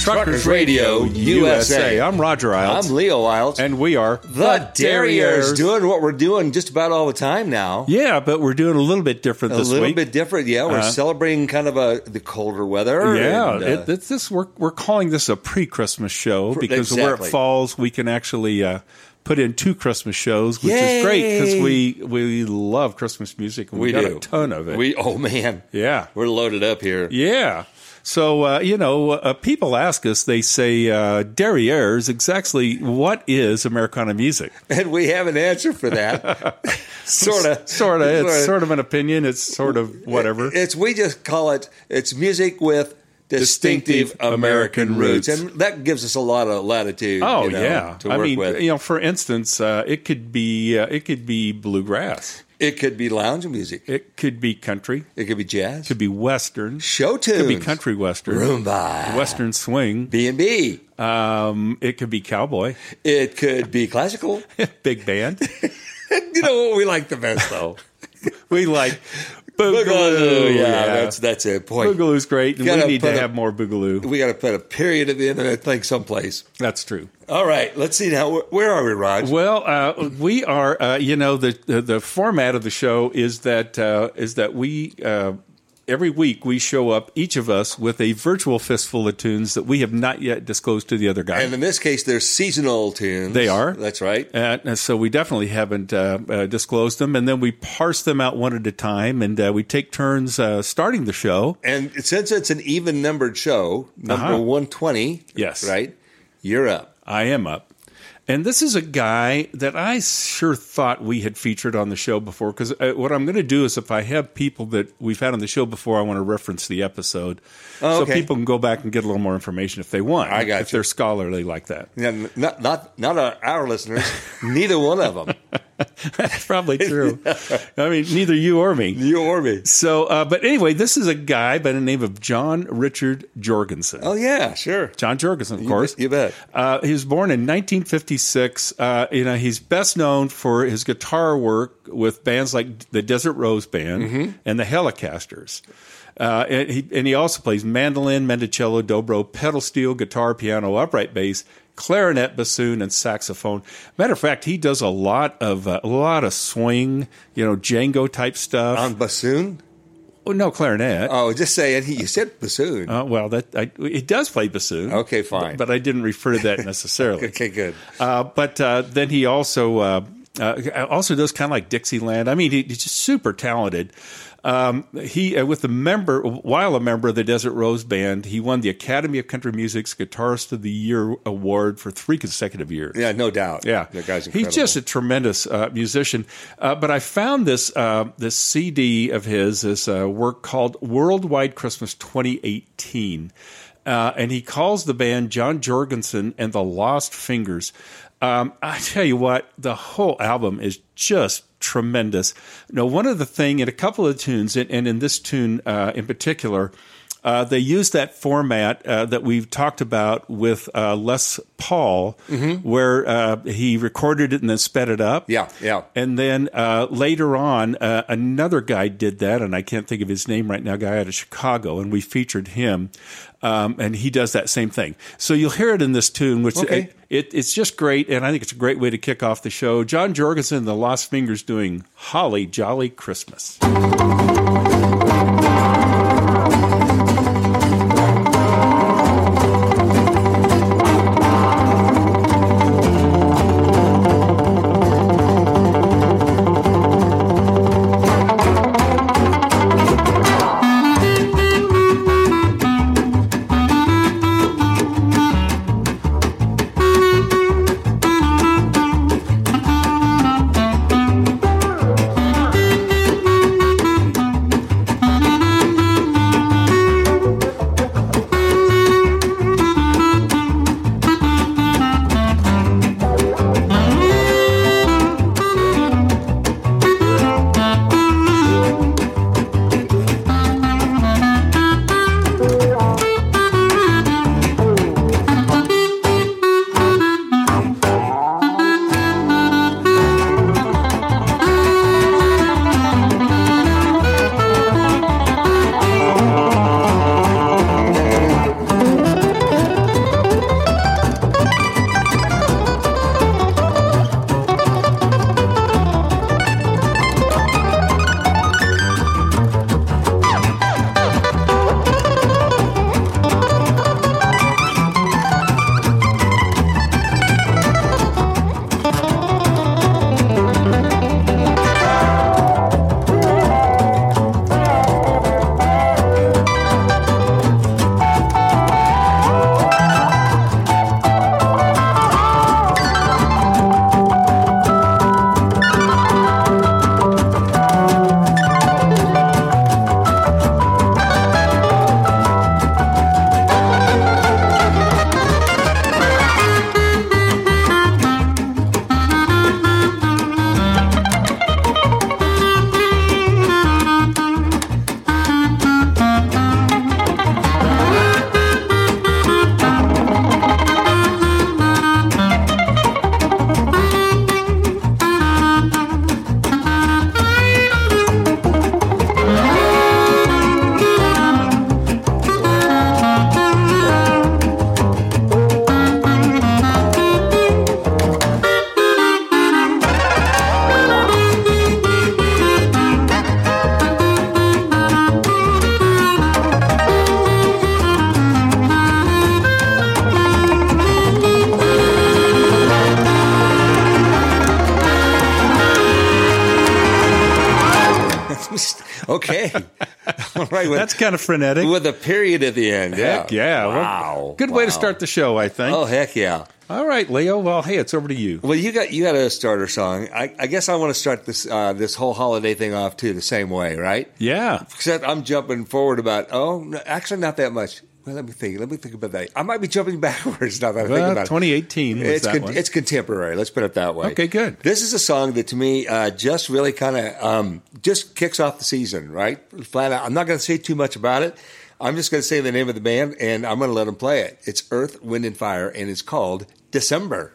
Truckers, Radio USA. I'm Roger Eilts. I'm Leo Eilts. and we are the Derrieres doing what we're doing just about all the time now. Yeah, but we're doing a little bit different A this little bit different, yeah. We're Uh, celebrating kind of a the colder weather. yeah, and, uh, it, it's this we're we're calling this a pre-Christmas show Pre- because where it falls, we can actually uh, put in two Christmas shows, which is great because we we love Christmas music and we, we got do a ton of it. We oh man, yeah, we're loaded up here. Yeah. So, uh, you know, uh, people ask us, they say, uh, Derrieres, exactly what is Americana music? and we have an answer for that. sort of, Sort of. It's sort of an opinion. It's sort of whatever. It's we just call it. It's music with. Distinctive, Distinctive American, American roots. roots. and that gives us a lot of latitude. Oh, you know, yeah. I mean, with. you know, for instance, uh, it could be, uh, it could be bluegrass. It could be lounge music. It could be country. It could be jazz. It could be western. show It tunes. could be country western. Rumba. Western swing. B and B. Um, it could be cowboy. It could be classical. Big band. you know what we like the best though? we like boogaloo. yeah, that's that's it. Boy, Boogaloo's great, and we need to a- have more boogaloo. we got to put a period at the end of that thing someplace. That's true. All right, let's see now. Where- are we, Raj? Well, uh, we are. Uh, you know, the, the the format of the show is that uh, is that we. Every week we show up, each of us, with a virtual fistful of tunes that we have not yet disclosed to the other guy. And in this case, they're seasonal tunes. They are. That's right. And so we definitely haven't uh, uh, disclosed them, and then we parse them out one at a time, and uh, we take turns uh, starting the show. And since it's an even numbered show, number Uh-huh. 120, Yes. right? You're up. I am up. And this is a guy that I sure thought we had featured on the show before. Because uh, what I'm going to do is, if I have people that we've had on the show before, I want to reference the episode, Oh, so people can go back and get a little more information if they want. I got if you. they're scholarly like that. Yeah, Not not not our, our listeners. neither one of them. That's probably true. I mean, neither you or me. You or me. So, uh, but anyway, this is a guy by the name of John Richard Jorgenson. Oh yeah, sure. John Jorgenson, of course. you bet. Uh, he was born in 1956. Uh, you know, he's best known for his guitar work with bands like the Desert Rose Band Mm-hmm. and the Hellecasters. Uh, and, he, and he also plays mandolin, mandocello, dobro, pedal steel, guitar, piano, upright bass, clarinet, bassoon, and saxophone. Matter of fact, he does a lot of uh, a lot of swing, you know, Django type stuff. On bassoon. oh, no clarinet. Oh, just saying. He, you said bassoon. Uh, well, that I, he does play bassoon. Okay, fine. But, but I didn't refer to that necessarily. okay, good. Uh, but uh, then he also uh, uh, also does kind of like Dixieland. I mean, he, he's just super talented. Um, he uh, with the member while a member of the Desert Rose Band, he won the Academy of Country Music's Guitarist of the Year award for three consecutive years. Yeah, no doubt. Yeah, the guy's incredible. he's just a tremendous uh, musician. Uh, but I found this uh, this CD of his, this uh, work called Worldwide Christmas 2018, uh, and he calls the band John Jorgenson and the Lost Fingers. Um, I tell you what, the whole album is just tremendous. Now, one of the thing in a couple of tunes, and, and in this tune uh, in particular. Uh, they use that format uh, that we've talked about with uh, Les Paul, where uh, he recorded it and then sped it up. Mm-hmm. Yeah, yeah. And then uh, later on, uh, another guy did that, and I can't think of his name right now, guy out of Chicago, and we featured him. Um, and he does that same thing. So you'll hear it in this tune, which Okay. it, it, it's just great, and I think it's a great way to kick off the show. John Jorgenson and the Lost Fingers doing Holly Jolly Christmas. right. With, That's kind of frenetic. with a period at the end. Yeah. Heck yeah. Well, Wow. good way to start the show, I think. Oh heck yeah. All right, Leo. Well, hey, it's over to you. Well, you got you got a starter song. I, I guess I want to start this uh, this whole holiday thing off too the same way, right? Yeah. Except I'm jumping forward about oh, no, actually not that much. Well, let me think. Let me think about that. I might be jumping backwards now that I think Well, about it. 2018 It's con- it's contemporary. Let's put it that way. Okay, good. This is a song that to me uh, just really kind of um, just kicks off the season, right? Flat out. I'm not going to say too much about it. I'm just going to say the name of the band, and I'm going to let them play it. It's Earth, Wind, and Fire, and it's called December.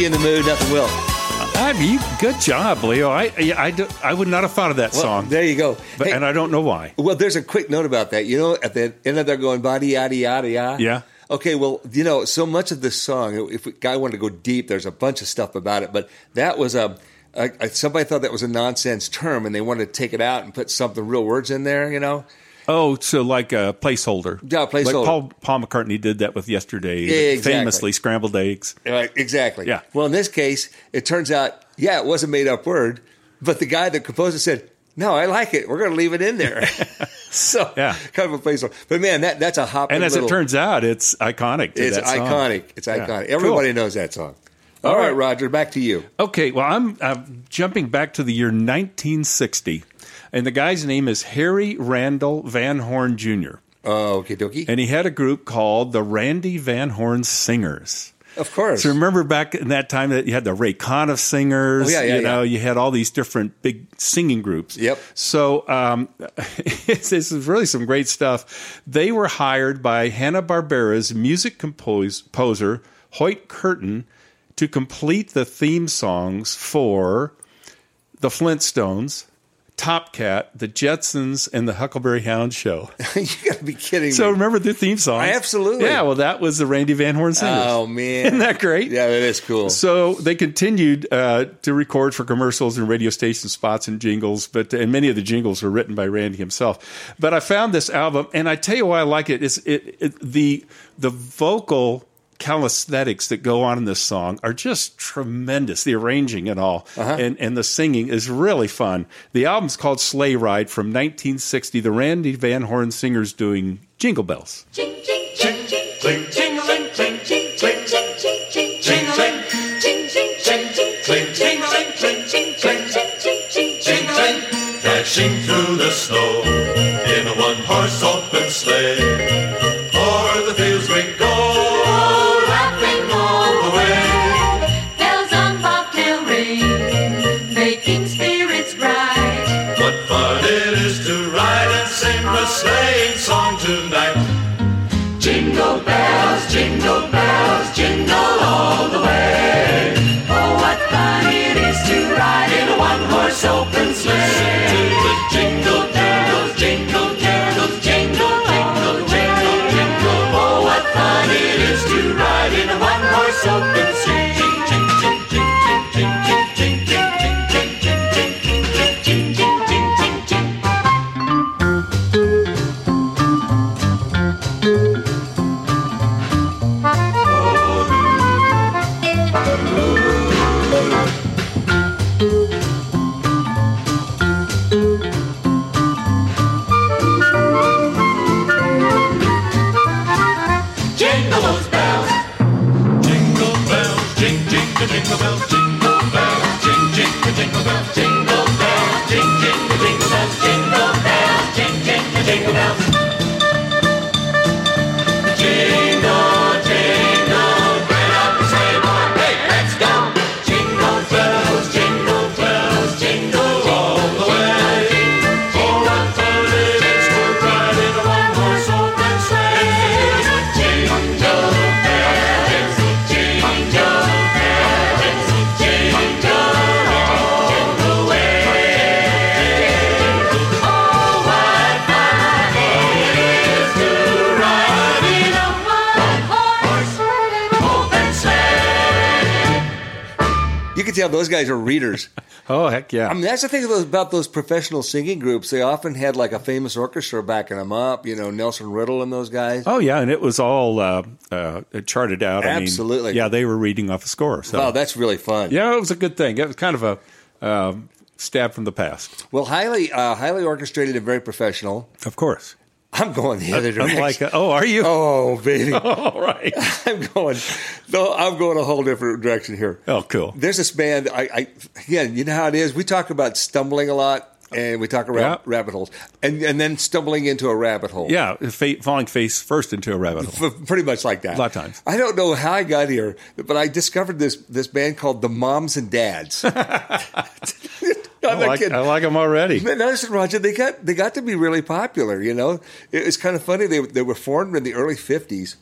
You in the mood, nothing will. I mean, you, good job, Leo. I, I, I, I would not have thought of that Well, song, There you go. but, Hey, and I don't know why. Well, there's a quick note about that. You know, at the end of there going body yada yada yada. Yeah. Okay, well, you know, so much of this song, if a guy wanted to go deep, there's a bunch of stuff about it, but that was a, a, a somebody thought that was a nonsense term, and they wanted to take it out and put something real words in there. You know. Oh, so like a placeholder. Yeah, placeholder. Like Paul, Paul McCartney did that with yesterday. Exactly. Famously, scrambled eggs. Right, exactly. Yeah. Well, in this case, it turns out, yeah, it was a made up word, but the guy that composed it said, "No, I like it. We're going to leave it in there." so, Yeah. kind of a placeholder. But man, that that's a hopping. And as little, it turns out, it's iconic. To it's that song. iconic. It's Yeah. iconic. Cool. Everybody knows that song. All All right, right. Roger, back to you. Okay, well, I'm uh, jumping back to the year 1960. And the guy's name is Harry Randall Van Horne Jr. Oh, okay, dokie. And he had a group called the Randy Van Horne Singers. Of course. So remember back in that time that you had the Ray Conniff singers, Oh, yeah, yeah, you know, yeah. you had all these different big singing groups. Yep. So um, this is really some great stuff. They were hired by Hanna Barbera's music compose- composer Hoyt Curtin to complete the theme songs for the Flintstones, Top Cat, the Jetsons, and the Huckleberry Hound Show. you got to be kidding So me. So remember the theme songs? Absolutely. Yeah. Well, that was the Randy Van Horne singers. Oh man, Isn't that great? Yeah, that is cool. So they continued uh, to record for commercials and radio station spots and jingles, but and many of the jingles were written by Randy himself. But I found this album, and I tell you why I like it. Is it, it the the vocal calisthenics that go on in this song are just tremendous. The arranging and all, and and the singing is really fun. The album's called Sleigh Ride from 1960. The Randy Van Horne singers doing Jingle Bells. Ching, ching, ching, ching, ching, jingling, cling, ching, cling, ching, ching, ching, jingling, ching, ching, ching, ching, cling, jingling, cling, ching, cling, ching, ching, ching, jingling. Dashing through the snow in a one-horse open sleigh. Guys are readers. Oh heck yeah! I mean, that's the thing about- those professional singing groups. They often had like a famous orchestra backing them up. You know, Nelson Riddle and those guys. Oh yeah, and it was all uh, uh, charted out. I mean, Absolutely. yeah, they were reading off a score. So Wow, that's really fun. yeah, it was a good thing. It was kind of a um stab from the past. Well, highly, uh, highly orchestrated and very professional. Of course. I'm going the other direction. Unlike, uh, oh, are you? oh, baby, all right. I'm going. No, I'm going a whole different direction here. Oh, cool. There's this band. I, I again, you know how it is. We talk about stumbling a lot, and we talk about Yeah. rabbit holes, and and then stumbling into a rabbit hole. Yeah, fa- falling face first into a rabbit hole. F- pretty much like that. A lot of times. I don't know how I got here, but I discovered this this band called the Moms and Dads. I like. I like them already. Man, listen, Roger, they got they got to be really popular. You know, it was kind of funny. They they were formed in the early '50s,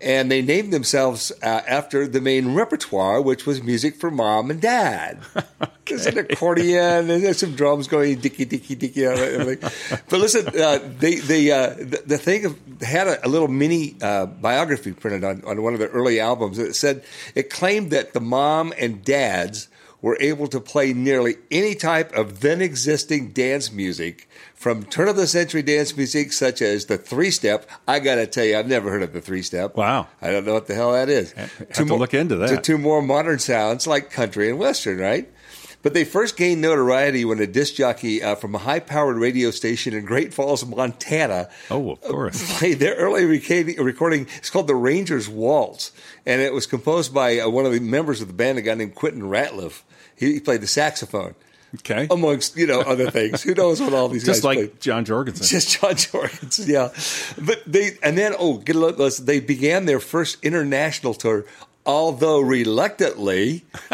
and they named themselves uh, after the main repertoire, which was music for mom and dad. There's an accordion, and there's some drums going dicky dicky dicky but listen, uh, they they uh, the, the thing of, had a, a little mini uh, biography printed on on one of their early albums. It said it claimed that the mom and dads were able to play nearly any type of then existing dance music from turn of the century dance music such as the three step. I got to tell you, I've never heard of the three step. Wow. I don't know what the hell that is. Have to look into that. To two more modern sounds like country and western, right? But they first gained notoriety when a disc jockey uh, from a high powered radio station in Great Falls, Montana, Oh, of course. played their early recording, recording. It's called the Rangers Waltz, and it was composed by uh, one of the members of the band, a guy named Quentin Ratliff. He, he played the saxophone. Okay. amongst you know other things. Who knows what all these guys Just guys like played. John Jorgenson. Just John Jorgenson, yeah. But they and then oh, get a look. listen, They began their first international tour, although reluctantly.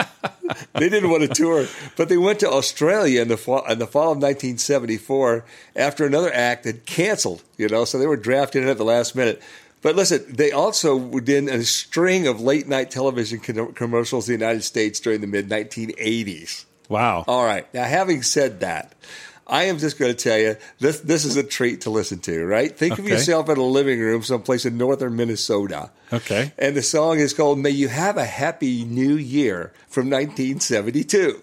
they didn't want to tour, but they went to Australia in the fall in the fall of 1974 after another act had canceled. You know, so they were drafted in at the last minute. But listen, they also did a string of late night television com- commercials in the United States during the mid 1980s. wow. All right. Now, having said that, I am just going to tell you this. This is a treat to listen to. Right? Think of yourself in a living room someplace in northern Minnesota. Okay. And the song is called "May You Have a Happy New Year" from 1972.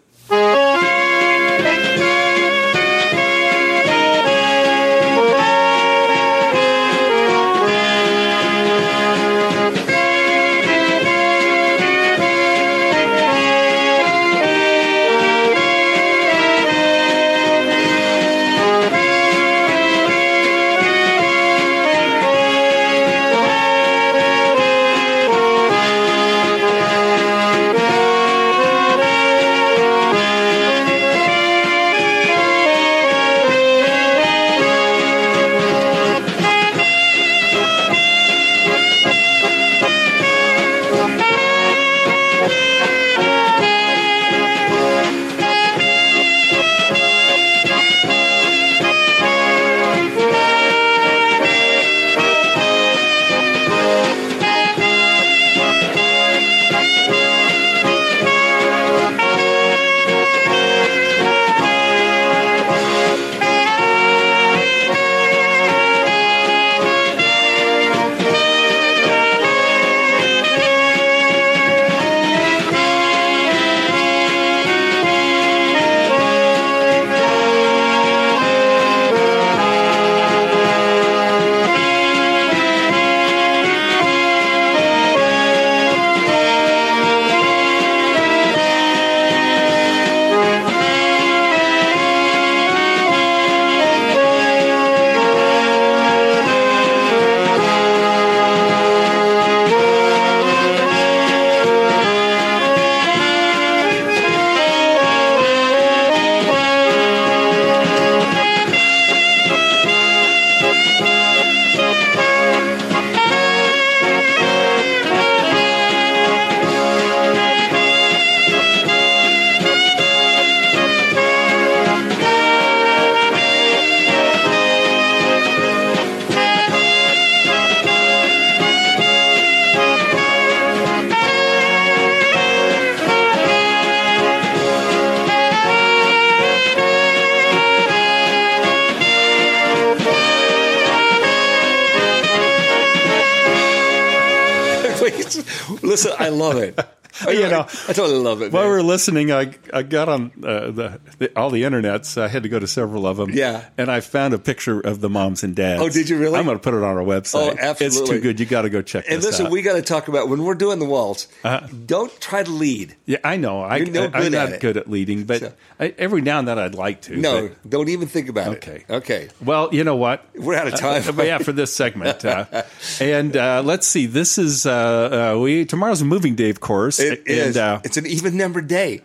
I, totally love it. While man. we were listening, I, I got on uh, the, the all the internets. I had to go to several of them. Yeah. and I found a picture of the moms and dads. Oh, did you really? I'm going to put it on our website. Oh, absolutely. It's too good. You got to go check it out. and this listen, out. we got to talk about when we're doing the waltz. Uh-huh. Don't try to lead. yeah, I know. I, You're I, am not good at leading, but So- I, every now and then I'd like to. No, but- don't even think about Okay. it. Okay. Okay. Well, you know what? We're out of time. Uh, but yeah, for this segment, uh, and uh, let's see. This is uh, uh, we tomorrow's a moving day, of course. It and, is. Uh, it's an even number day.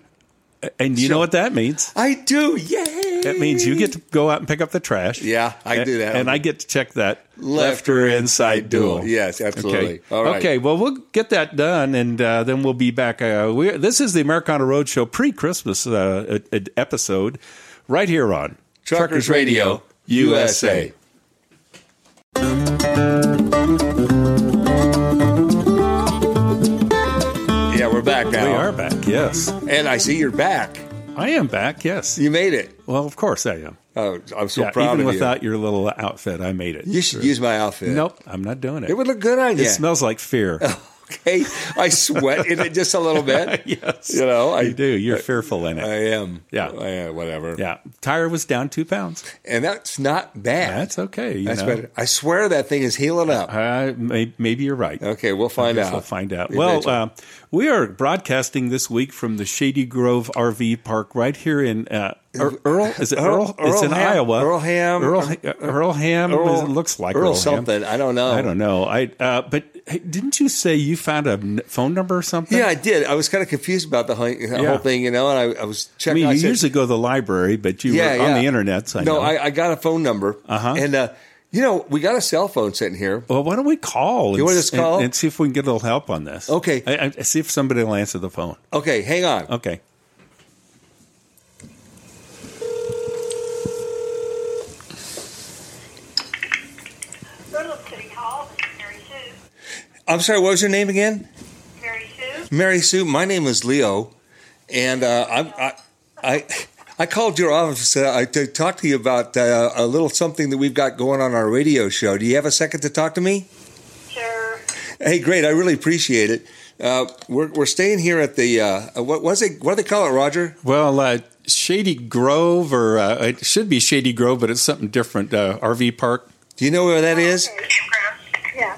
and you know what that means? I do. Yay! It means you get to go out and pick up the trash. Yeah, I do that. and I get to check that Left or inside duel. Yes, absolutely. Okay. All right. Okay. Well, we'll get that done, and uh, then we'll be back. Uh, this is the Americana Roadshow pre-Christmas uh, episode, right here on Truckers Radio USA. Yeah, Yes, And I see you're back. I am back. Yes. You made it. Well, of course I am. Oh, I'm so yeah, proud even of without your little outfit, I made it. you. You should use my outfit. Nope, I'm not doing it. It would look good on you. It smells like fear. okay. I sweat in it just a little bit. yes, You know, I you do. You're fearful in it. I am. Yeah. I am, whatever. yeah, tire was down two pounds. And that's not bad. That's okay. You That's know. better. I swear that thing is healing up. Uh, may, maybe you're right. Okay, we'll find out. We'll find out. Eventually. Well, uh, we are broadcasting this week from the Shady Grove RV Park right here in uh, Earl is it Earl? Earl- it's in Earlham? Iowa. Earlham? Earl Ham. Earl- it looks like Earl Earlham. something. I don't know. I don't know. I uh, but hey, didn't you say you found a phone number or something? Yeah, I did. I was kind of confused about the whole, Yeah. whole thing, you know, and I, I was checking. I mean, you said- usually go to the library, but you yeah, were on yeah. the internet. So I no, know. I, I got a phone number, Uh-huh. and uh, you know, we got a cell phone sitting here. well, why don't we call? You and, want us to and- call? and, see if we can get a little help on this? Okay. I, I, see if somebody will answer the phone. Okay, hang on. Okay. Berlin City Hall, this is Mary Sue. I'm sorry. What was your name again? Mary Sue? Mary Sue. My name is Leo, and uh, I'm, I, I, I called your office uh, to talk to you about uh, a little something that we've got going on our radio show. Do you have a second to talk to me? Sure. Hey, great. I really appreciate it. Uh, we're we're staying here at the uh, what was it? What do they call it, Roger? Well, uh, Shady Grove, or uh, it should be Shady Grove, but it's something different. Uh, RV park. Do you know where that is? Yeah.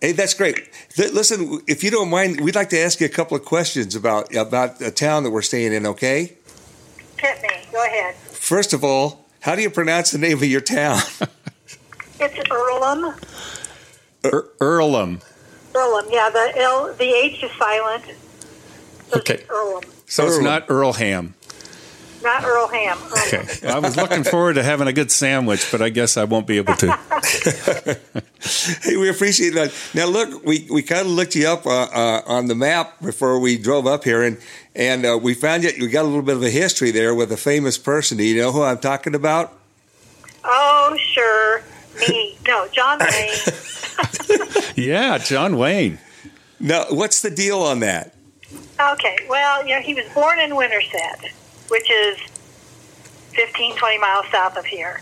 Hey, that's great. Th- Listen, if you don't mind, we'd like to ask you a couple of questions about about the town that we're staying in. Okay. Hit me. Go ahead. First of all, how do you pronounce the name of your town? It's Earlham. Er- Earlham. Earlham. Yeah, the L, the H is silent. So Okay. It's Earlham. So it's not Earlham. Not Earlham. Earlham. Okay. I was looking forward to having a good sandwich, but I guess I won't be able to. hey, we appreciate that. Now, look, we, we kind of looked you up uh, uh, on the map before we drove up here, and and uh, we found you. You got a little bit of a history there with a famous person. Do you know who I'm talking about? Oh, sure. Me. No, John Wayne. Yeah, John Wayne. No, what's the deal on that? Okay. Well, you know, he was born in Winterset, which is 15, 20 miles south of here.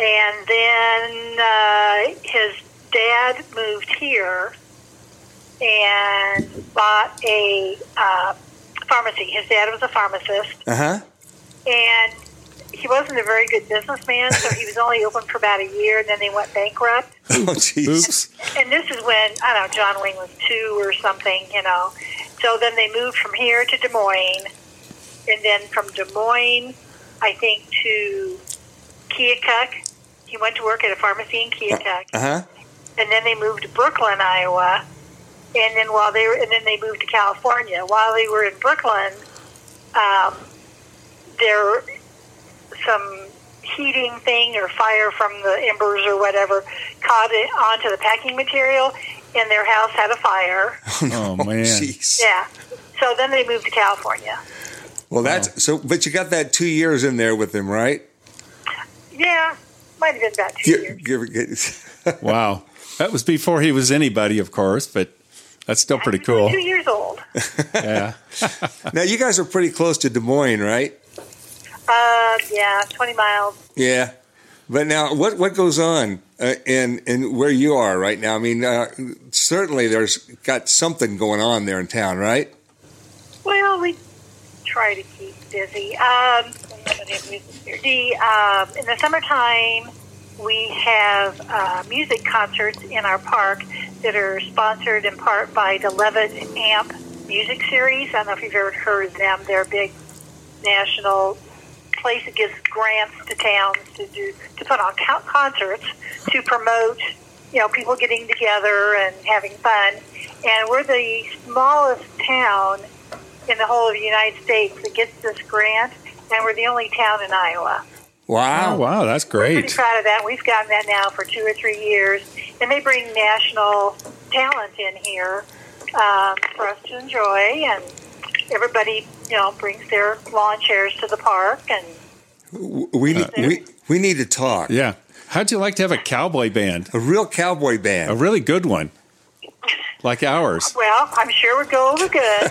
And then uh, his dad moved here and bought a uh, pharmacy. His dad was a pharmacist, Uh huh. and he wasn't a very good businessman, so he was only open for about a year, and then they went bankrupt. Oh, jeez. Oops. And this is when I don't know John Wayne was two or something, you know. So then they moved from here to Des Moines, and then from Des Moines, I think to Keokuk. He went to work at a pharmacy in Keokuk, Uh huh. and then they moved to Brooklyn, Iowa. And then while they were, and then they moved to California. While they were in Brooklyn, um, there some heating thing or fire from the embers or whatever caught it onto the packing material, and their house had a fire. Oh man. Jeez. Yeah. So then they moved to California. Well, that's so. But you got that two years in there with him, right? Yeah, might have been about two years. Give, give, Wow. That was before he was anybody, of course, but that's still pretty cool. Two years old. Yeah. now you guys are pretty close to Des Moines, right? Uh, yeah, twenty miles. Yeah. But now, what what goes on uh, in in where you are right now? I mean, uh, certainly there's got something going on there in town, right? Well, we try to keep busy. Um, the um, in the summertime, we have uh, music concerts in our park that are sponsored in part by the Levitt Amp Music Series. I don't know if you've ever heard of them. They're a big national place that gives grants to towns to do to put on co- concerts to promote, you know, people getting together and having fun. And we're the smallest town in the whole of the United States that gets this grant, and we're the only town in Iowa. Wow. Oh wow, that's great. Pretty proud of that. We've gotten that now for two or three years, and they bring national talent in here um, for us to enjoy, and everybody, you know, brings their lawn chairs to the park, and We we we need to talk. Yeah. How'd you like to have a cowboy band? A real cowboy band, A really good one. Like ours. well, I'm sure we'll go over good.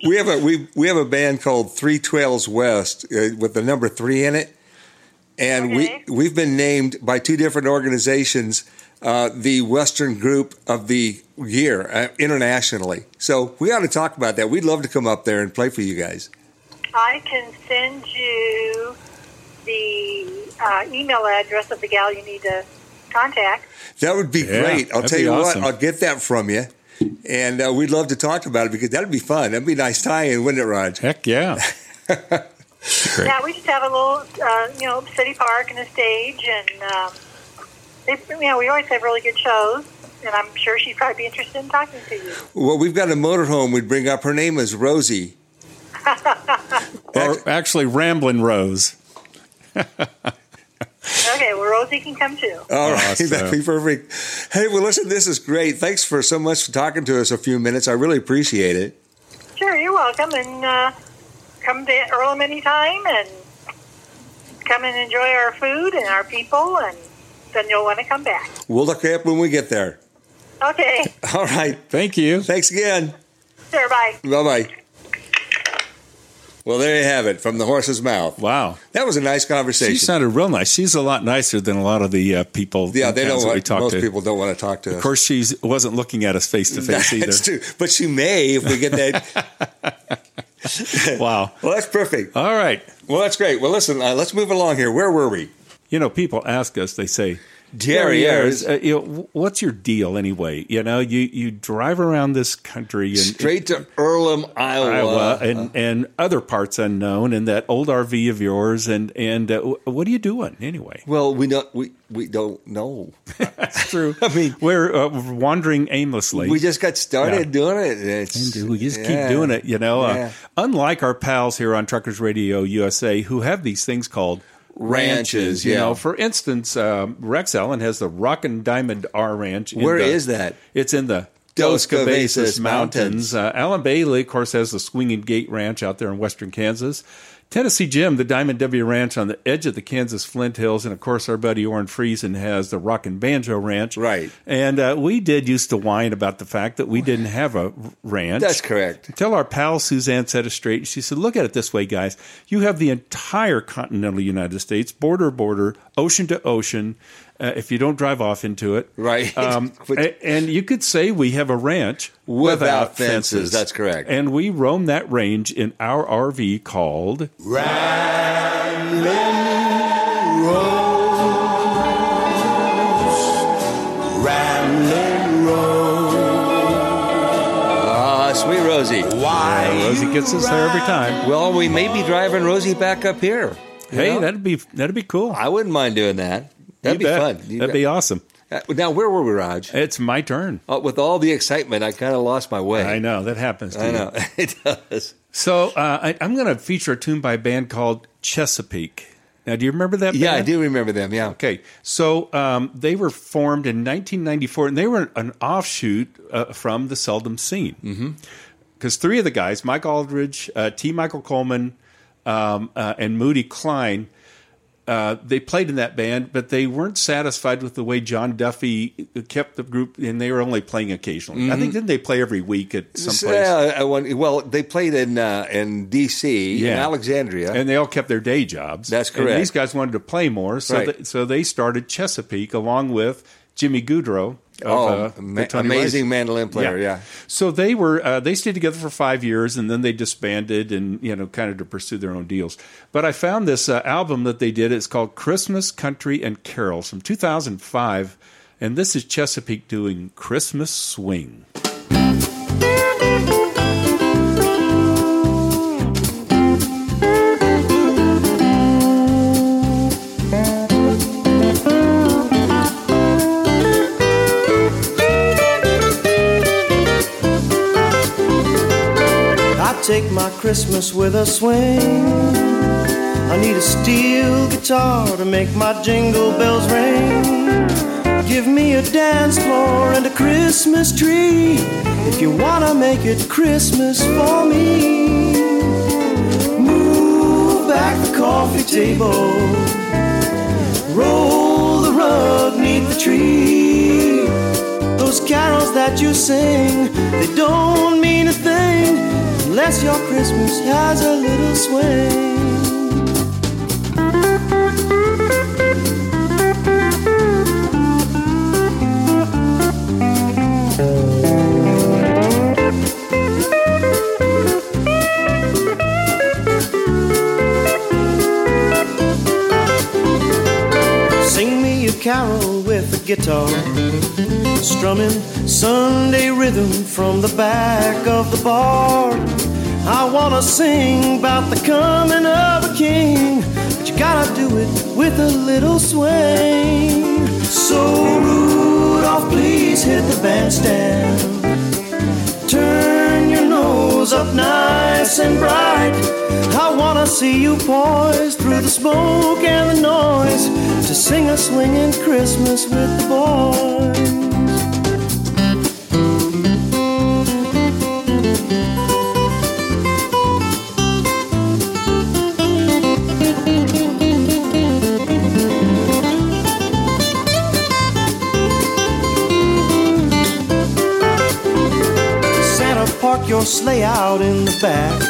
we have a we we have a band called Three Trails West uh, with the number three in it, and Okay. we we've been named by two different organizations uh, the Western Group of the Year uh, internationally. So we ought to talk about that. We'd love to come up there and play for you guys. I can send you the uh, email address of the gal you need to contact. That would be Yeah, great. I'll tell you awesome. what, I'll get that from you. And uh, we'd love to talk about it because that'd be fun. That'd be a nice tie in, wouldn't it, Raj? Heck yeah. Yeah, we just have a little, uh, you know, city park and a stage, and um, they, you know, we always have really good shows. And I'm sure she'd probably be interested in talking to you. Well, we've got a motorhome. We'd bring up. Her name is Rosie. Or actually, Ramblin' Rose. Okay, well, Rosie can come too. All right, Awesome. that'd be perfect. Hey, well, listen, this is great. Thanks for so much for talking to us a few minutes. I really appreciate it. Sure, you're welcome, and uh, come to Earlham anytime, and come and enjoy our food and our people, and then you'll want to come back. We'll look you up when we get there. Okay, All right. Thank you. Thanks again. sure, bye. Bye bye. Well, there you have it from the horse's mouth. Wow. That was a nice conversation. She sounded real nice. She's a lot nicer than a lot of the uh, people. yeah, they don't that we want, most to. people don't want to talk to us. Of course, she wasn't looking at us face to face either. That's true. But she may if we get that. Wow. well, that's perfect. All right. Well, that's great. Well, listen, uh, let's move along here. Where were we? You know, people ask us. They say, Derrieres. uh, you know, what's your deal anyway? You know, you you drive around this country and Straight to Earlham, Iowa. Iowa and, and other parts unknown, and that old RV of yours, and and uh, what are you doing anyway? Well, we don't we, we don't know. That's true. I mean- we're uh, wandering aimlessly. We just got started Yeah. doing it. It's, And we just yeah. keep doing it, you know. Yeah. Uh, unlike our pals here on Truckers Radio USA, who have these things called Ranches, You yeah. know, for instance, um, Rex Allen has the Rock and Diamond R Ranch. in Where the- is that? It's in the Dos Cabezas Mountains. Uh, Alan Bailey, of course, has the Swinging Gate Ranch out there in western Kansas. Tennessee Jim, the Diamond W Ranch on the edge of the Kansas Flint Hills, and of course, our buddy Orrin Friesen has the Rockin' Banjo Ranch. Right. And uh, we did used to whine about the fact that we didn't have a ranch. That's correct. Tell our pal Suzanne set us straight. and She said, "Look at it this way, guys. You have the entire continental United States, border to border, ocean to ocean. Uh, if you don't drive off into it, Right. Um, Which- a- and you could say we have a ranch Without fences. That's correct. And we roam that range in our RV called Ah, sweet Rosie. Yeah, Rosie gets us there every time. Well, we may be driving Rosie back up here. You Hey, know? that'd be that'd be cool. I wouldn't mind doing that. That'd You be bet. fun. You That'd bet. be awesome. Uh, Now, where were we, Raj? It's my turn. Uh, with all the excitement, I kind of lost my way. I know that happens. To I you. know. it does. So uh, I, I'm going to feature a tune by a band called Chesapeake. Now, do you remember that? Yeah, I do remember them. Yeah. Okay, so um, they were formed in 1994, and they were an offshoot uh, from the Seldom Scene. Because three of the guys, Mike Auldridge, uh, T. Michael Coleman, um, uh, and Moondi Klein, uh, they played in that band, but they weren't satisfied with the way John Duffy kept the group, and they were only playing occasionally. I think didn't they play every week at some place? Yeah, well, they played in uh, in D.C. in Alexandria. and they all kept their day jobs. That's And correct. these guys wanted to play more, so Right. they, so they started Chesapeake along with Jimmy Of, oh, uh, ma- amazing Rice. mandolin player. Yeah. So they were uh, they stayed together for five years, and then they disbanded, and you know, kind of to pursue their own deals. But I found this uh, album that they did. It's called Christmas Country and Carols from 2005, and this is Chesapeake doing Christmas Swing. Christmas with a swing. I need a steel guitar to make my jingle bells ring. Give me a dance floor and a Christmas tree if you wanna make it Christmas for me. Move back the coffee table, roll the rug neath the tree. Those carols that you sing, they don't mean a thing unless your Christmas has a little swing. Sing me a carol with a guitar, strumming Sunday rhythm from the back of the bar. I wanna sing about the coming of a king, but you gotta do it with a little swing. So Rudolph, please hit the bandstand. Turn your nose up nice and bright. I wanna see you poised through the smoke and the noise to sing a swinging Christmas with the boys. Back.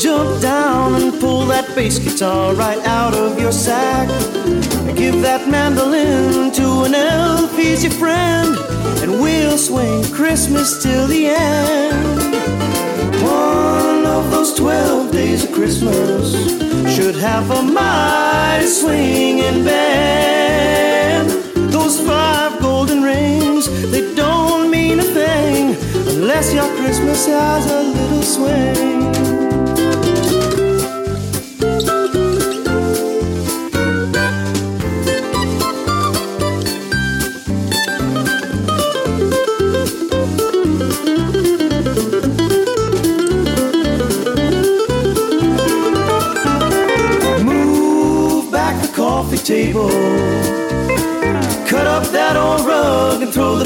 Jump down and pull that bass guitar right out of your sack. Give that mandolin to an elf, he's your friend, and we'll swing Christmas till the end. One of those twelve days of Christmas should have a mighty swinging band. Those five golden rings, they don't mean a thing unless your Christmas has a little swing.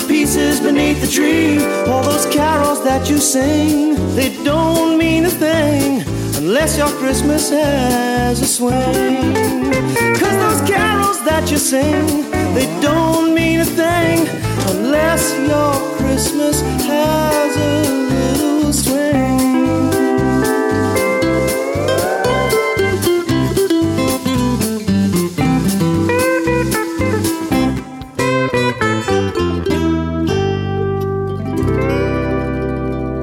The pieces beneath the tree. All those carols that you sing, they don't mean a thing unless your Christmas has a swing. Cause those carols that you sing, they don't mean a thing unless your Christmas has a little swing.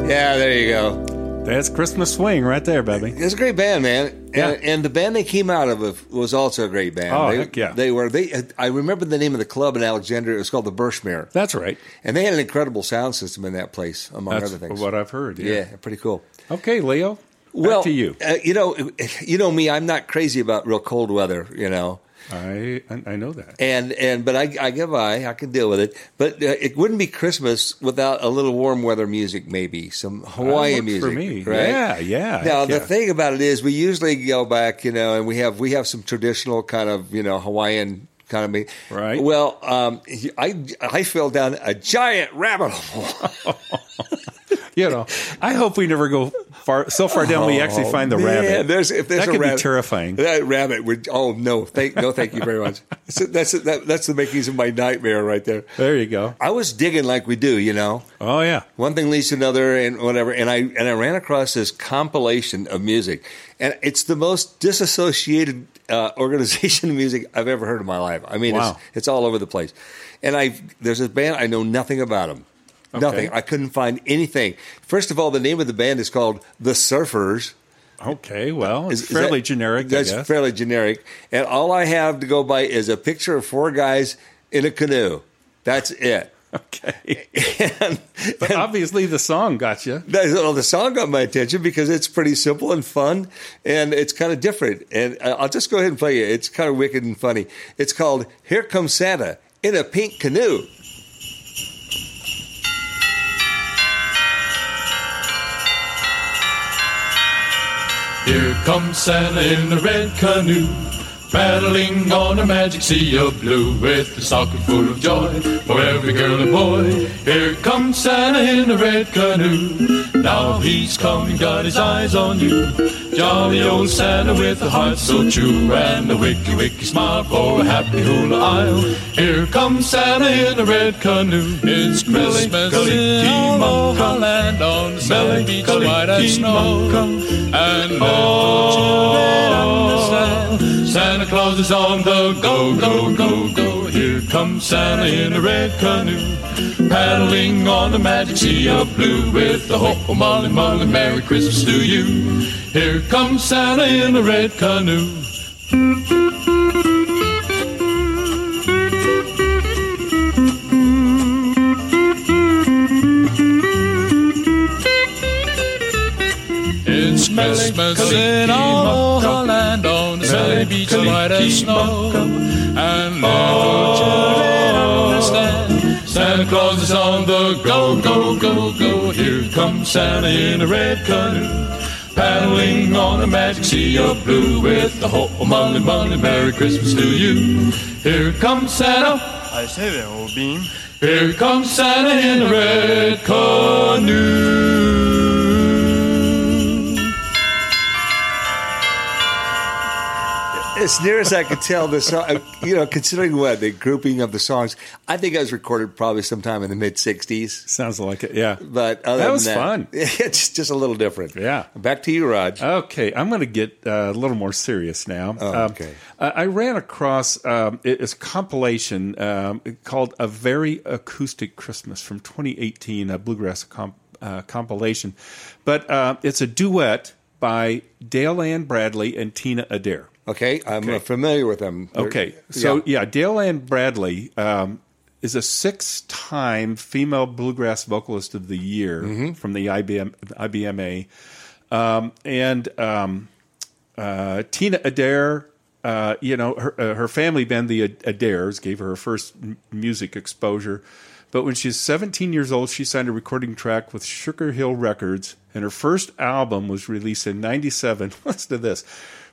Yeah, there you go. That's Christmas swing right there, baby. It's a great band, man. Yeah. And, and the band they came out of was also a great band. Oh, they, heck yeah. They were they. I remember the name of the club in Alexandria. It was called the Birchmere, That's right. and they had an incredible sound system in that place, among That's other things. what I've heard. Yeah. yeah, pretty cool. Okay, Leo. Back well, to you. Uh, you know, you know me. I'm not crazy about real cold weather. You know, I I know that. and and but I I get by. I can deal with it. But uh, it wouldn't be Christmas without a little warm weather music. Maybe some Hawaiian music for me. Right? Yeah, yeah, Now the thing about it is, we usually go back, you know, and we have we have some traditional kind of you know Hawaiian kind of me. Right. Well, um, I I fell down a giant rabbit hole. You know, I hope we never go far so far down we actually find the Oh, Man, rabbit. There's, if there's that a could rabbit, be terrifying. That rabbit would. Oh no, thank no, thank you very much. So that's that, that's the makings of my nightmare right there. There you go. I was digging like we do, you know. Oh yeah. One thing leads to another, and whatever. And I and I ran across this compilation of music, and it's the most disassociated uh, organization of music I've ever heard in my life. I mean, Wow. it's, it's all over the place. And I there's this band I know nothing about them. Nothing. I couldn't find anything. First of all, the name of the band is called The Surfers. Okay. Well, it's Is- is fairly that- generic. I That's fairly generic. And all I have to go by is a picture of four guys in a canoe. That's it. okay. and, But obviously, the song got you. Well, the song got my attention because it's pretty simple and fun, and it's kind of different. And uh, I'll just go ahead and play it. It's kind of wicked and funny. It's called "Here Comes Santa in a Pink Canoe." Here comes Santa in a red canoe, paddling on a magic sea of blue, with a stocking full of joy for every girl and boy. Here comes Santa in a red canoe. Now he's coming, got his eyes on you. Jolly old Santa with a heart so true, and a wicky wicky smile for a happy hula isle. Here comes Santa in a red canoe. It's Christmas in Aloha land on the sunny beach, white as snow. And oh, all children understand Santa Claus is on the go, go, go, go. Here comes Santa in a red canoe, paddling on the magic sea of blue with the hope of Molly, Molly, Merry Christmas to you. Here comes Santa in a red canoe. Sailing all the land the sunny beach, white as snow. And little children understand. Santa Claus is on the go, go, go, go. Here comes Santa in a red canoe. Paddling on a magic sea of blue with the whole money, money, Merry Christmas to you. Here comes Santa. I say there, old bean. Here comes Santa in a red canoe. As near as I could tell, the song, you know, considering what the grouping of the songs, I think it was recorded probably sometime in the mid '60s. Sounds like it. Yeah. But other That was that, fun. It's just a little different. Yeah. Back to you, Rog. Okay, I'm going to get uh, a little more serious now. Oh, Um, okay. I I ran across um, it's a compilation um, called "A Very Acoustic Christmas" from 2018, a bluegrass comp, uh, compilation, but uh, it's a duet by Dale Ann Bradley and Tina Adair. Okay, I'm Okay. familiar with them. They're- Okay, so yeah. yeah, Dale Ann Bradley um, is a six-time female bluegrass vocalist of the year Mm-hmm. from the IBM IBMA, um, and um, uh, Tina Adair. Uh, you know, her, uh, her family band, the Adairs, gave her her first m- music exposure. But when she was 17 years old, she signed a recording track with Sugar Hill Records, and her first album was released in '97. Listen to this.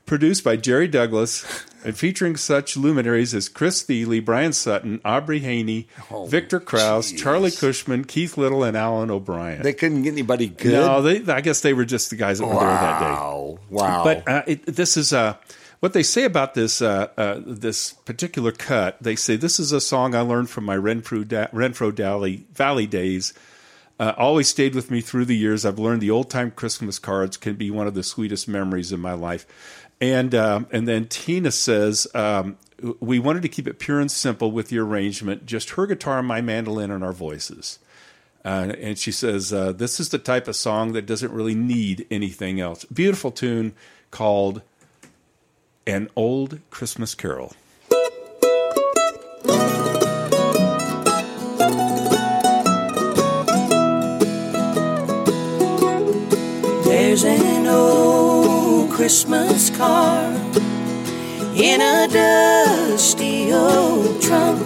Produced by Jerry Douglas and featuring such luminaries as Chris Thile, Bryan Sutton, Aubrey Haynie, Viktor Krauss, Charlie Cushman, Keith Little, and Alan O'Bryant. they couldn't get anybody good. No, they, I guess they were just the guys that were there that day. wow, wow. But uh, it, this is uh, what they say about this uh, uh, this particular cut. They say this is a song I learned from my Renfrew da- Renfro Valley, Valley days. Uh, always stayed with me through the years. I've learned the old time Christmas cards can be one of the sweetest memories in my life. And um, and then Tina says um, we wanted to keep it pure and simple with the arrangement, just her guitar, my mandolin, and our voices. Uh, and she says, uh, This is the type of song that doesn't really need anything else. Beautiful tune called An Old Christmas Carol. There's an old Christmas card in a dusty old trunk,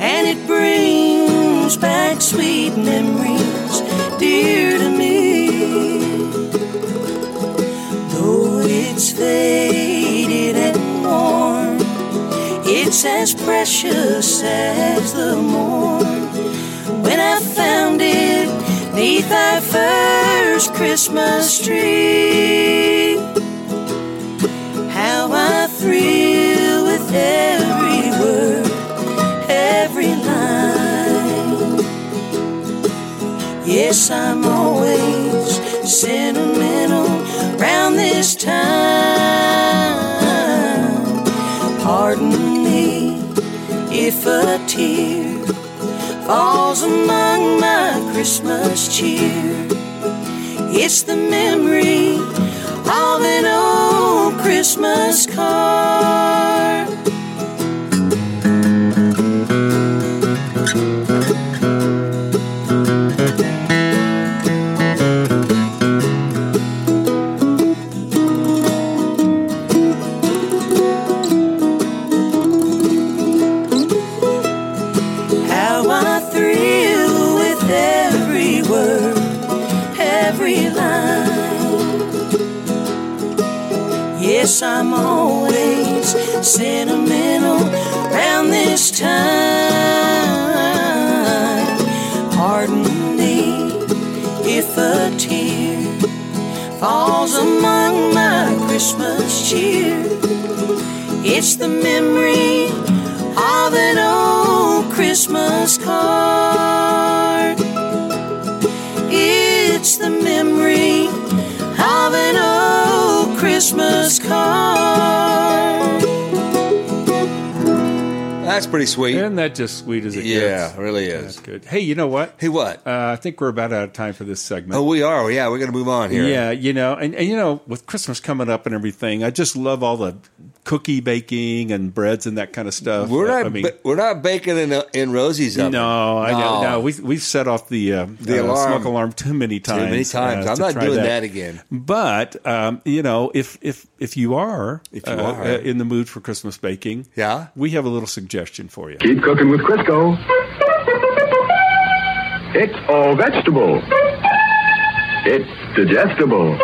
and it brings back sweet memories dear to me. Though it's faded and worn, it's as precious as the morn when I found it neath thy first Christmas tree. Yes, I'm always sentimental round this time. Pardon me if a tear falls among my Christmas cheer. It's the memory of an old Christmas card. This time. Pardon me if a tear falls among my Christmas cheer. It's the memory of an old Christmas card. It's the memory of an old Christmas card. That's pretty sweet. Isn't that just sweet as it yeah, gets? Yeah, really That's is. good. Hey, you know what? Hey, what? Uh, I think we're about out of time for this segment. Oh, we are. Yeah, we're going to move on here. Yeah, you know, and, and you know, with Christmas coming up and everything, I just love all the cookie baking and breads and that kind of stuff. We're not. I mean, ba- we're not baking in in Rosie's oven. no, I know. No, we we've set off the uh, The uh, alarm. smoke alarm too many times. Too many times. uh, I'm not try doing that again. But um, you know, if if if you are If you uh, are. uh, in the mood for Christmas baking, Yeah? we have a little suggestion for you. Keep cooking with Crisco. It's all vegetable. It's digestible.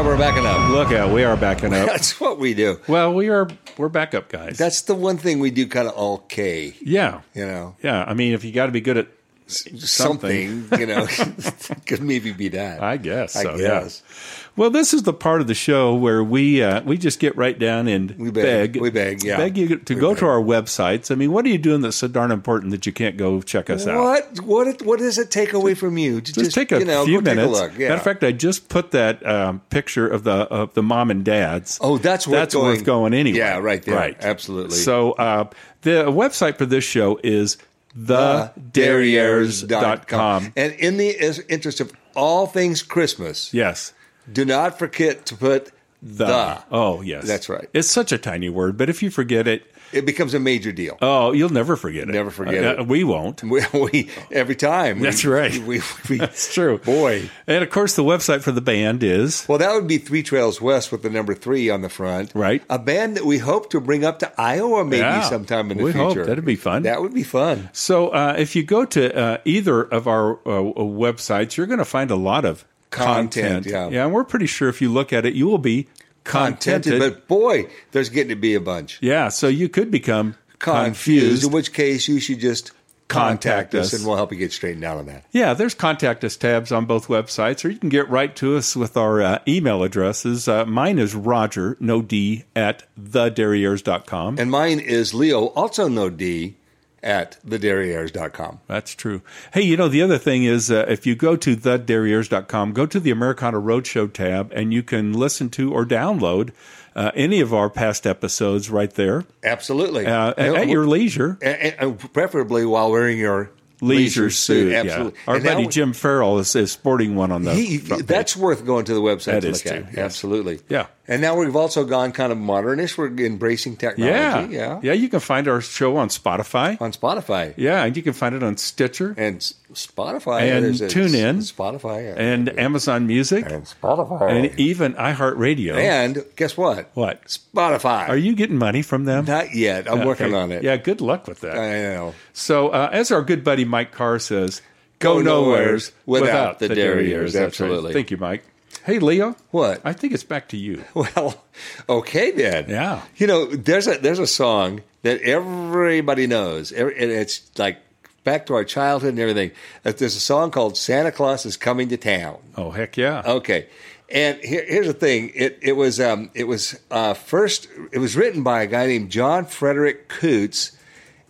Yeah, we're backing up. Look out, we are backing up. That's what we do. well, we are we're backup guys. That's the one thing we do kind of okay. yeah, You know, yeah. I mean, if you got to be good at something. you know, could maybe be that. I guess. I So, guess. Yeah. Well, this is the part of the show where we uh, we just get right down and We beg. We beg, yeah. beg you to We go beg. to our websites. I mean, what are you doing that's so darn important that you can't go check us out? What what what does it take away from you? to Just, take a you know, few minutes. A look. Yeah. Matter of fact, I just put that um, picture of the of the mom and dads. Oh, that's worth that's going- worth going anyway. Yeah, right there. Right, Absolutely. So uh, the website for this show is thederrieres.com. And in the interest of all things Christmas, Yes. Do not forget to put the. The. Oh, yes. That's right. It's such a tiny word, but if you forget it, It becomes a major deal. oh, you'll never forget it. Never forget Uh, it. We won't. We, we every time. we- That's right. We, we, That's true. Boy. And of course, the website for the band is Well, that would be Three Trails West with the number three on the front. Right. A band that we hope to bring up to Iowa maybe Yeah. sometime in the We hope. future. That'd be fun. That would be fun. So uh, if you go to uh, either of our uh, websites, you're going to find a lot of Content, content. yeah. yeah, and we're pretty sure if you look at it, you will be contented. But boy, there's getting to be a bunch. yeah, so you could become Confused, confused. in which case you should just contact, Contact us, us. and we'll help you get straightened out on that. Yeah, there's contact us tabs on both websites, or you can get right to us with our uh, email addresses. Uh, mine is Roger, no D, at thederrieres.com. And mine is Leo, also no D, at thederrieres.com. That's true. Hey, you know, the other thing is uh, if you go to thederrieres.com, go to the Americana Roadshow tab, and you can listen to or download uh, any of our past episodes right there Absolutely. uh, And- at your leisure. and, and preferably while wearing your Leisure, suit. Absolutely. Yeah. Our And buddy Jim Farrell is, is sporting one on the. He, that's worth going to the website That to look too, at. yes. Absolutely. Yeah. And now we've also gone kind of modernish. We're embracing technology. Yeah. Yeah, Yeah. you can find our show on Spotify. On Spotify. Yeah, and you can find it on Stitcher And S- Spotify. And there's a- TuneIn. Spotify. yeah. and Amazon Music And Spotify. and even iHeartRadio. And guess what? What? Spotify. Are you getting money from them? Not yet. I'm Okay. working on it. Yeah, good luck with that. I know. So, uh, as our good buddy Mike Carr says, go, nowheres without, the derrieres. That's right. Absolutely. Thank you, Mike. Hey, Leo. What? I think it's back to you. Well, okay then. Yeah. You know, there's a there's a song that everybody knows, and it's like back to our childhood and everything. There's a song called "Santa Claus is Coming to Town." Oh, heck yeah. Okay, and here, here's the thing: it it was um, it was uh, first it was written by a guy named John Frederick Coots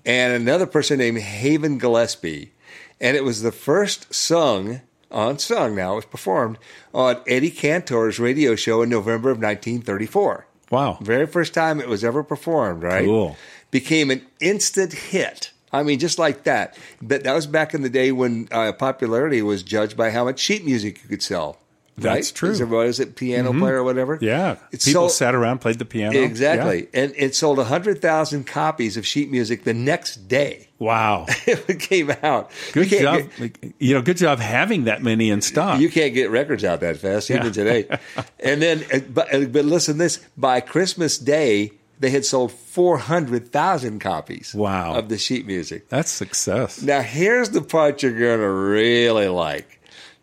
and another person named Haven Gillespie, and it was the first sung on sung now it was performed on Eddie Cantor's radio show in November of 1934. Wow. Very first time it was ever performed, right? Cool. Became an instant hit. I mean, just like that. But that was back in the day when uh, popularity was judged by how much sheet music you could sell. That's right? true. Is it, what is it, piano player or whatever? Yeah. It People sold- sat around, played the piano. Exactly. And it sold 100,000 copies of sheet music the next day Wow. it came out. Good you job. Get, you know, good job having that many in stock. you can't get records out that fast, Yeah. even today. and then, uh, but, uh, but listen this by Christmas Day, they had sold 400,000 copies Wow. of the sheet music. That's success. Now, here's the part you're going to really like.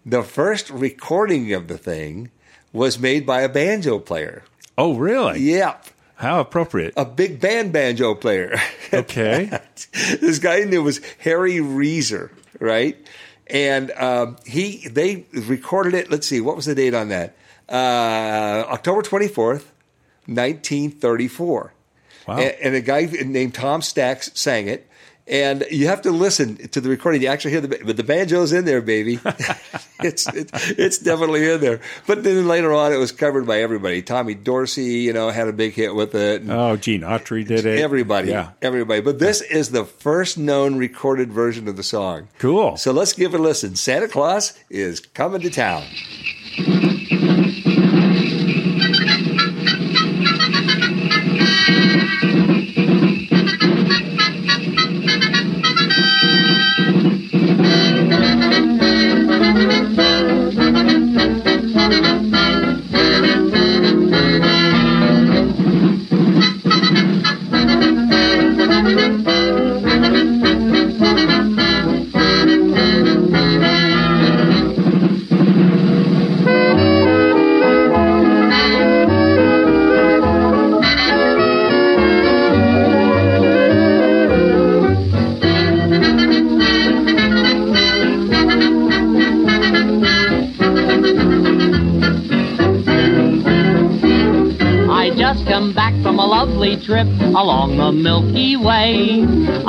The first recording of the thing was made by a banjo player. Oh, really? Yep. How appropriate. A big band banjo player. Okay. this guy name was Harry Reser, right? And um, he they recorded it. Let's see, what was the date on that? Uh, October twenty fourth, nineteen thirty four. Wow. And, and a guy named Tom Stacks sang it. And you have to listen to the recording. You actually hear the but the banjo's in there, baby. it's it, it's definitely in there. But then later on, it was covered by everybody. Tommy Dorsey, you know, had a big hit with it. Oh, Gene Autry did it. Everybody, Yeah. everybody. But this is the first known recorded version of the song. Cool. So let's give it a listen. Santa Claus is coming to town.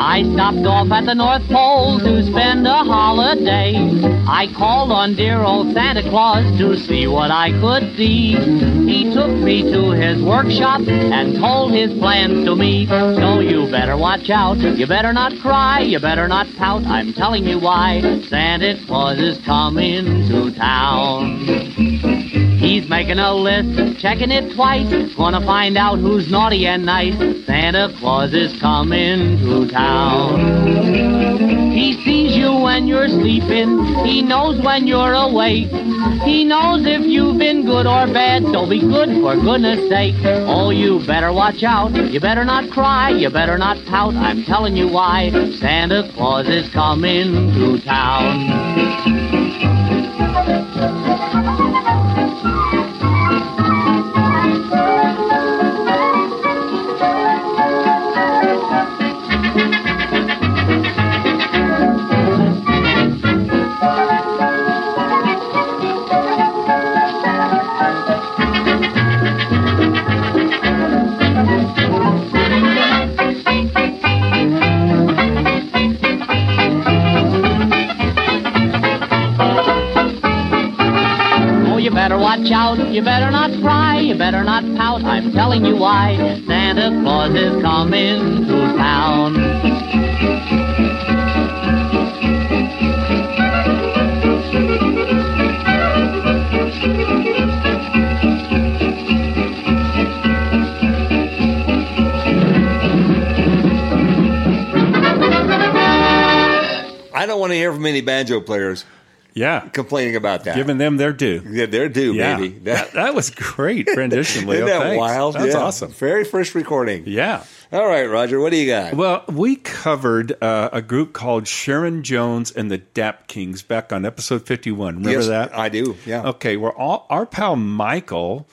I stopped off at the North Pole to spend a holiday. I called on dear old Santa Claus to see what I could see. He took me to his workshop and told his plans to me. So you better watch out. You better not cry. You better not pout. I'm telling you why. Santa Claus is coming to town. He's making a list, checking it twice. Gonna find out who's naughty and nice. Santa Claus is coming to town. He sees you when you're sleeping. He knows when you're awake. He knows if you've been good or bad. So be good for goodness sake. Oh, you better watch out. You better not cry. You better not pout. I'm telling you why. Santa Claus is coming to town. Santa Claus is coming to town. I don't want to hear from any banjo players Yeah. complaining about that. Giving them their due. yeah, they're due, Yeah. baby. That, that was great rendition, Leo. Isn't that Thanks. wild? That's Yeah. awesome. Very first recording. Yeah. All right, Roger, what do you got? Well, we covered uh, a group called Sharon Jones and the Dap Kings back on episode 51. Remember Yes, that? I do. Yeah. Okay, well, all, our pal Michael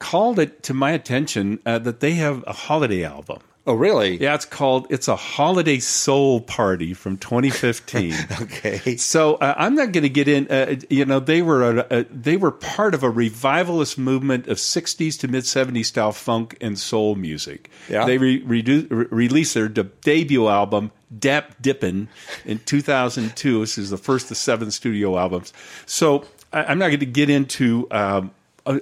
called it to my attention uh, that they have a holiday album. Oh, really? Yeah, it's called "It's a Holiday Soul Party" from 2015. Okay. So uh, I'm not going to get in. Uh, you know, they were a, a, they were part of a revivalist movement of 60s to mid 70s style funk and soul music. Yeah. They re- redu- re- released their de- debut album "Dap Dippin" in 2002. This is the first of seven studio albums. So I, I'm not going to get into. Um,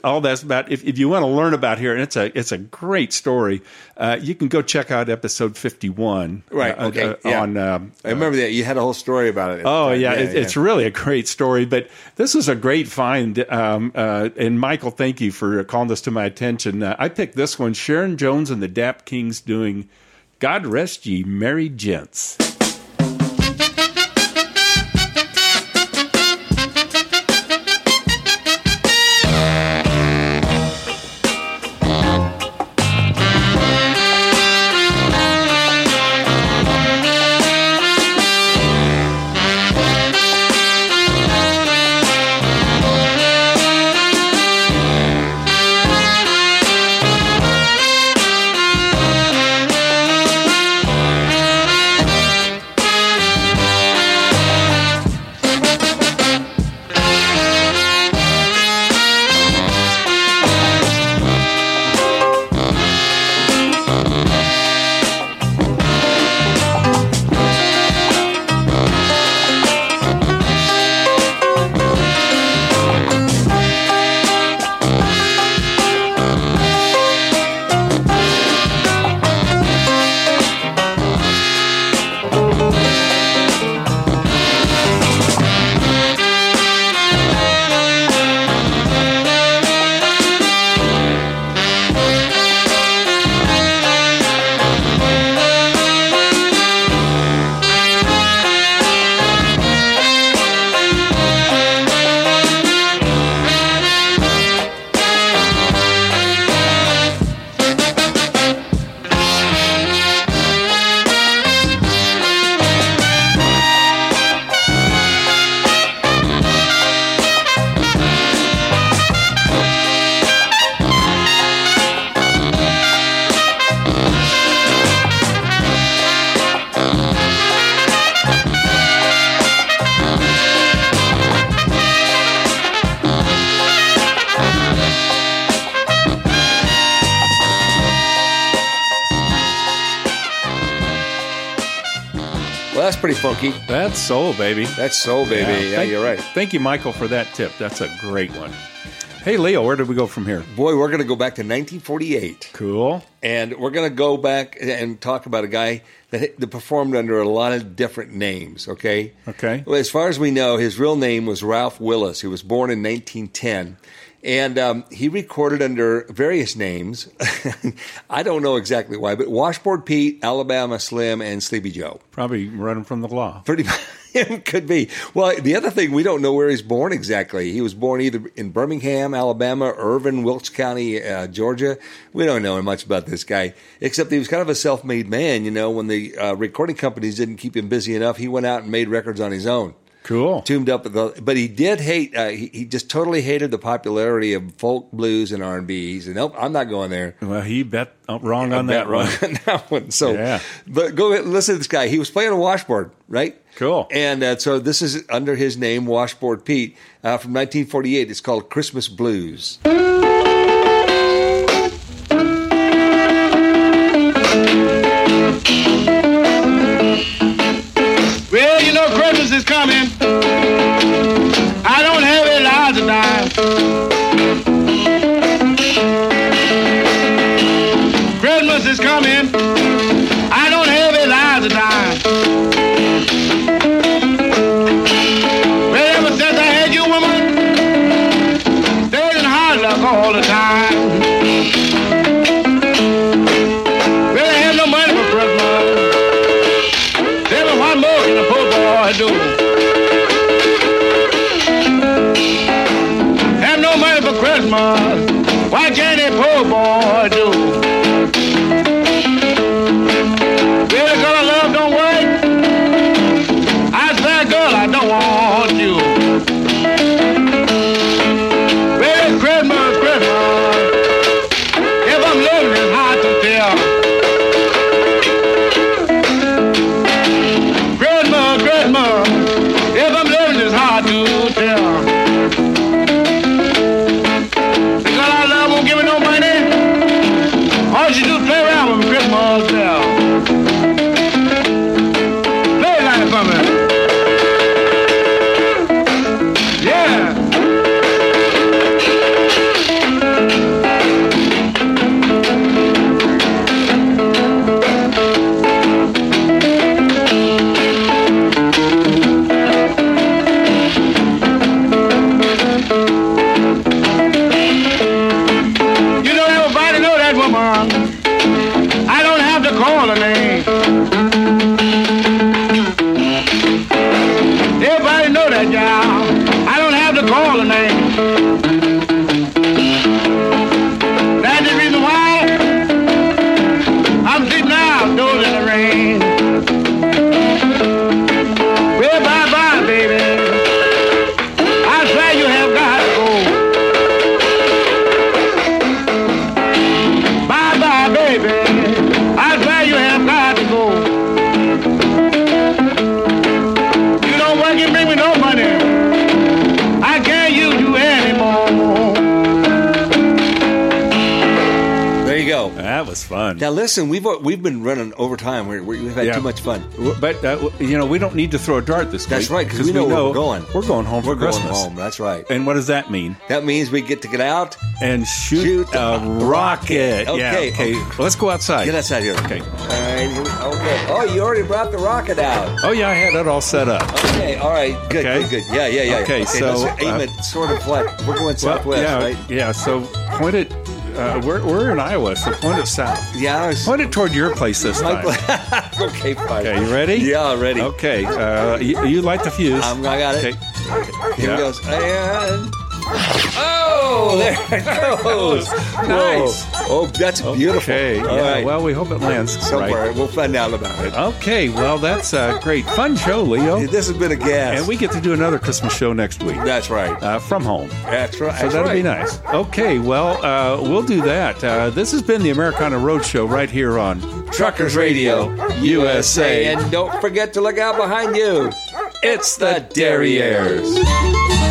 all that's about if, if you want to learn about here and it's a it's a great story uh, you can go check out episode 51 Right, uh, okay, uh, yeah. on um, I remember that. You had a whole story about it. Oh time. yeah, it, it's really a great story. But this was a great find. Um, uh, and Michael, thank you for calling this to my attention. Uh, I picked this one: Sharon Jones and the Dap Kings doing "God Rest Ye Merry Gents." Pretty funky. That's soul, baby. That's soul, baby. Yeah, thank- you're right. Thank you, Michael, for that tip. That's a great one. Hey, Leo, where did we go from here? Boy, we're going to go back to 1948. Cool. And we're going to go back and talk about a guy that, that performed under a lot of different names, okay? Okay. Well, as far as we know, his real name was Ralph Willis. He was born in 1910. And um, he recorded under various names. I don't know exactly why, but Washboard Pete, Alabama Slim, and Sleepy Joe. Probably running from the law. Pretty much. Could be. Well, the other thing, we don't know where he's born exactly. He was born either in Birmingham, Alabama, Irvin, Wilkes County, uh, Georgia. We don't know much about this guy, except he was kind of a self made man. You know, when the uh, recording companies didn't keep him busy enough, he went out and made records on his own. Cool. Tuned up, the, but he did hate. Uh, he, he just totally hated the popularity of folk, blues, and R and B. He said, "Nope, I'm not going there." Well, he bet uh, wrong on that bet wrong one. on that one. So, Yeah. but go ahead, listen to this guy. He was playing a washboard, right? Cool. And uh, so this is under his name, Washboard Pete, uh, from 1948. It's called Christmas Blues. Is coming. Listen, we've we've been running over time. We're, we're, we've had Yeah. too much fun. But uh, you know, we don't need to throw a dart this That's week right, because we know where we're going. We're going home We're for going Christmas. home. That's right. And what does that mean? That means we get to get out. And shoot, Shoot a a rocket. rocket. Yeah, Okay. okay. Well, let's go outside. Get outside here. Okay. All right. Here we, okay. Oh, you already brought the rocket out. Oh yeah, I had it all set up. Okay. All right. Good. Okay. Good. Good. Yeah. Yeah. Yeah. Okay, so, aim uh, it sort of like we're going Well, southwest, yeah, right? yeah. So point it. Uh, we're we're in Iowa, so point it south. Yeah. I was, Point it toward your place this time. okay. Fine. Okay, you ready? Yeah. Ready. Okay. Uh, you, you light the fuse. I'm, I got it. Okay. Here Yeah. it goes. And oh, there it goes. Nice. Oh, that's beautiful. Okay. All yeah. right. Well, we hope it lands Somewhere. right. We'll find out about it. Okay. Well, that's a great, fun show, Leo. This has been a gas. And we get to do another Christmas show next week That's right. uh, from home. That's right. So That's that'll right. be nice. Okay, well, uh, we'll do that. Uh, this has been the Americana Roadshow right here on Truckers Radio USA. And don't forget to look out behind you. It's the Derrieres. Derrieres.